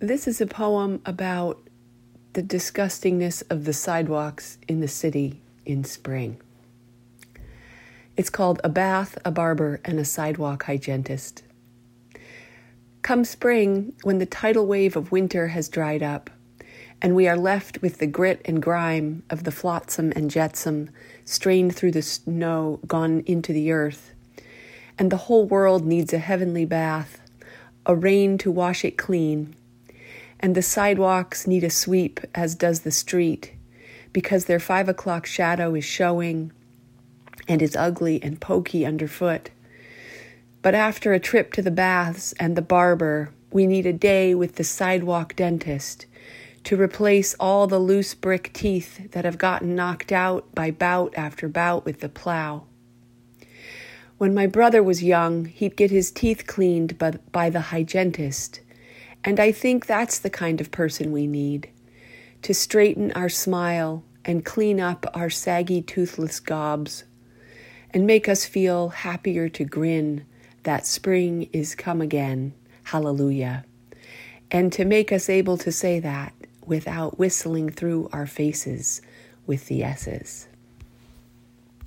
This is a poem about the disgustingness of the sidewalks in the city in spring. It's called A Bath, a Barber, and a Sidewalk Hygienist. Come spring, when the tidal wave of winter has dried up, and we are left with the grit and grime of the flotsam and jetsam strained through the snow gone into the earth, and the whole world needs a heavenly bath, a rain to wash it clean and the sidewalks need a sweep, as does the street, because their five o'clock shadow is showing and is ugly and pokey underfoot. But after a trip to the baths and the barber, we need a day with the sidewalk dentist to replace all the loose brick teeth that have gotten knocked out by bout after bout with the plow. When my brother was young, he'd get his teeth cleaned by, by the hygienist and I think that's the kind of person we need to straighten our smile and clean up our saggy, toothless gobs and make us feel happier to grin that spring is come again. Hallelujah. And to make us able to say that without whistling through our faces with the S's.